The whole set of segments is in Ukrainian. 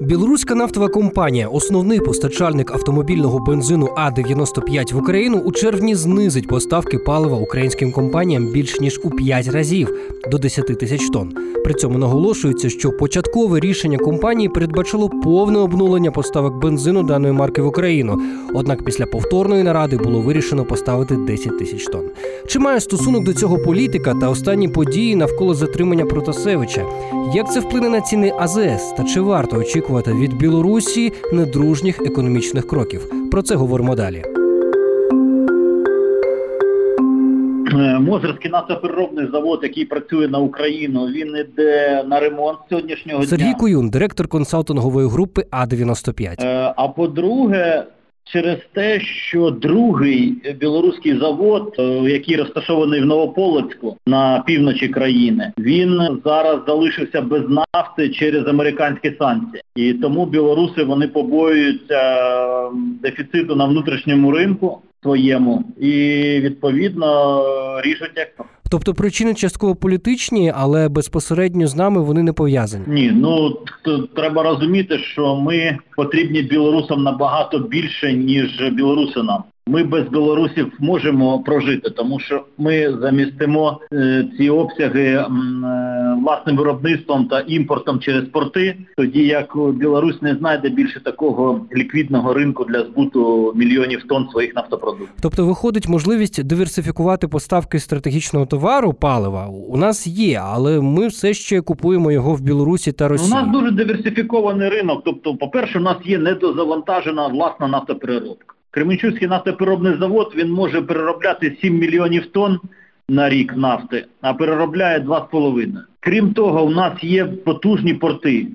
Білоруська нафтова компанія, основний постачальник автомобільного бензину А 95 в Україну, у червні знизить поставки палива українським компаніям більш ніж у 5 разів до 10 тисяч тонн. При цьому наголошується, що початкове рішення компанії передбачило повне обнулення поставок бензину даної марки в Україну. Однак після повторної наради було вирішено поставити 10 тисяч тонн. Чи має стосунок до цього політика та останні події навколо затримання Протасевича? Як це вплине на ціни АЗС та чи варто очікувати від Білорусі недружніх економічних кроків? Про це говоримо далі. Е, Мозерський нафтопереробний завод, який працює на Україну, він іде на ремонт сьогоднішнього Сергій дня. Куюн, директор консалтингової групи А 95 Е, А по-друге, через те, що другий білоруський завод, е, який розташований в Новополоцьку на півночі країни, він зараз залишився без нафти через американські санкції. І тому білоруси вони побоюються е, дефіциту на внутрішньому ринку своєму і відповідно е, ріжуть експорт. Тобто причини частково політичні, але безпосередньо з нами вони не пов'язані. Ні, ну треба розуміти, що ми потрібні білорусам набагато більше, ніж білоруси нам. Ми без білорусів можемо прожити, тому що ми замістимо е, ці обсяги е, власним виробництвом та імпортом через порти, тоді як Білорусь не знайде більше такого ліквідного ринку для збуту мільйонів тонн своїх нафтопродуктів. Тобто виходить можливість диверсифікувати поставки стратегічного товару палива. У нас є, але ми все ще купуємо його в Білорусі та Ну, У нас дуже диверсифікований ринок. Тобто, по-перше, у нас є недозавантажена власна нафтопереробка. Кременчуцький нафтопереробний завод він може переробляти 7 мільйонів тонн на рік нафти, а переробляє 2,5. Крім того, у нас є потужні порти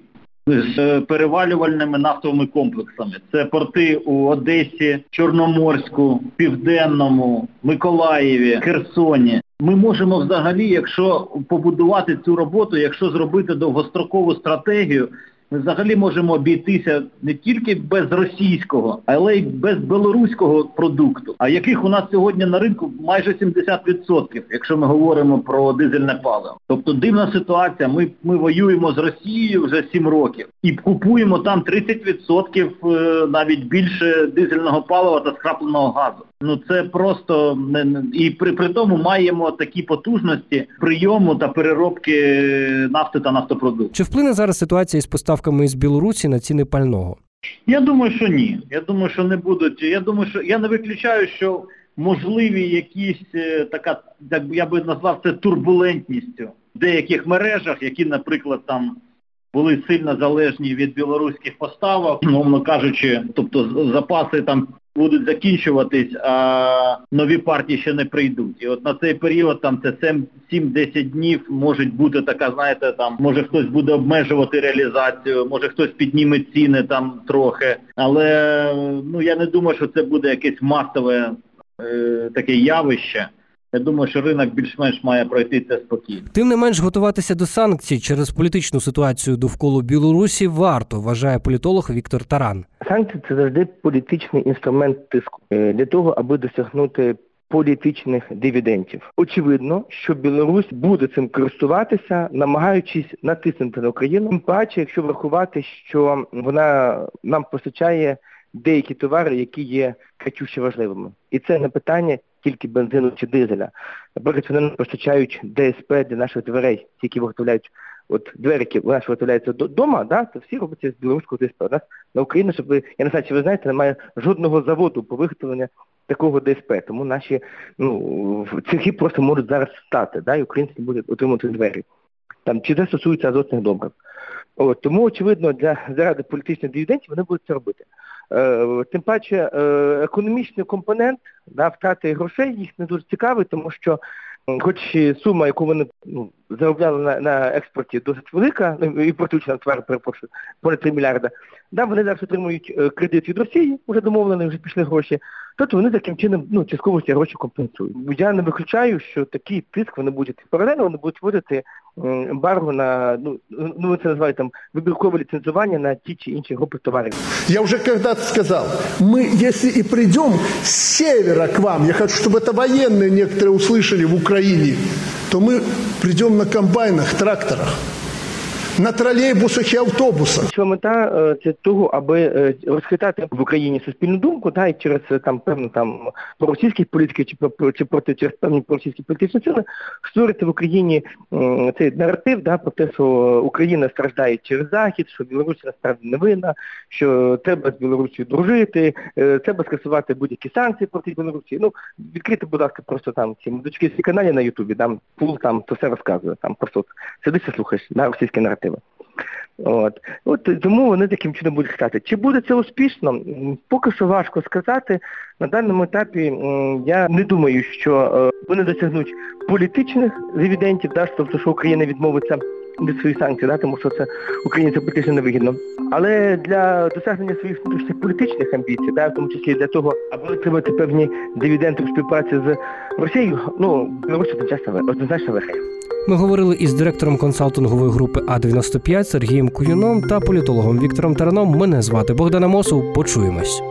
з е, перевалювальними нафтовими комплексами. Це порти у Одесі, Чорноморську, Південному, Миколаєві, Херсоні. Ми можемо взагалі, якщо побудувати цю роботу, якщо зробити довгострокову стратегію, ми взагалі можемо обійтися не тільки без російського, але й без білоруського продукту, а яких у нас сьогодні на ринку майже 70%, якщо ми говоримо про дизельне паливо. Тобто дивна ситуація. Ми, ми воюємо з Росією вже 7 років і купуємо там 30% е, навіть більше дизельного палива та скрапленого газу. Ну це просто не, і при, при тому маємо такі потужності прийому та переробки нафти та нафтопродуктів. Чи вплине зараз ситуація із поставками із Білорусі на ціни пального? Я думаю, що ні. Я думаю, що не будуть. Я думаю, що я не виключаю, що можливі якісь е, така, як я би назвав це турбулентністю в деяких мережах, які, наприклад, там були сильно залежні від білоруських поставок, умовно кажучи, тобто запаси там будуть закінчуватись, а нові партії ще не прийдуть. І от на цей період там це 7 7-10 днів може бути така, знаєте, там може хтось буде обмежувати реалізацію, може хтось підніме ціни там трохи. Але ну я не думаю, що це буде якесь масове е, таке явище. Я думаю, що ринок більш-менш має пройти це спокійно. Тим не менш готуватися до санкцій через політичну ситуацію довкола Білорусі варто, вважає політолог Віктор Таран. Санкції це завжди політичний інструмент тиску е, для того, аби досягнути політичних дивідендів. Очевидно, що Білорусь буде цим користуватися, намагаючись натиснути на Україну. Тим паче, якщо врахувати, що вона нам постачає деякі товари, які є кричуще важливими, і це не питання тільки бензину чи дизеля. Наприклад, вони постачають ДСП для наших дверей, ті, які виготовляють от двері, які у нас виготовляються вдома, да, то всі робляться з білоруського ДСП. У нас на Україні, щоб ви, я не знаю, чи ви знаєте, немає жодного заводу по виготовленню такого ДСП. Тому наші ну, цехи просто можуть зараз стати, да, і українці будуть отримати двері. Там, чи це стосується азотних добрив. От, тому, очевидно, для заради політичних дивідендів вони будуть це робити. Е, тим паче, е, економічний компонент да, втрати грошей їх не дуже цікавий, тому що хоч сума, яку вони ну, заробляли на, на експорті, досить велика, ну, імпортуючи на товари, перепрошую, понад 3 мільярда, да, вони зараз отримують е, кредит від Росії, вже домовлені, вже пішли гроші, тобто вони таким чином ну, частково ці гроші компенсують. Я не виключаю, що такий тиск вони будуть паралельно, вони будуть вводити м, ембарго на ну, ну ви це називають там вибіркове ліцензування на ті чи інші групи товарів. Я уже когда-то сказал, мы, если и придем с севера к вам, я хочу, чтобы это военные некоторые услышали в Украине, то мы придем на комбайнах, тракторах, На троллейбусах и автобусах. Що мета е, це того, аби е, розхитати в Україні суспільну думку, та і через е, там певну там проросійських політиків чи чи проти через певні проросійські політичні сили створити в Україні цей наратив, да про те, що Україна страждає через захід, що Білорусь насправді не винна, що треба з Білорусією дружити, треба скасувати будь-які санкції проти Білорусі. Ну відкрити, будь ласка, просто там ці мудочки всі каналі на Ютубі, там пул там то все розказує. Там просто сидиш і слухаєш на російські наративи. От. От тому вони таким чином будуть стати. Чи буде це успішно? Поки що важко сказати. На даному етапі я не думаю, що е, вони досягнуть політичних дивідентів, да, тобто, що Україна відмовиться від своїх санкцій, да, тому що це Україні це політично невигідно. Але для досягнення своїх внутрішніх політичних амбіцій, да, в тому числі для того, аби отримати певні дивіденди в співпраці з Росією, ну одночасно однозначно виграє. Ми говорили із директором консалтингової групи А95 Сергієм Куюном та політологом Віктором Тараном. Мене звати Богдана Мосов. Почуємось.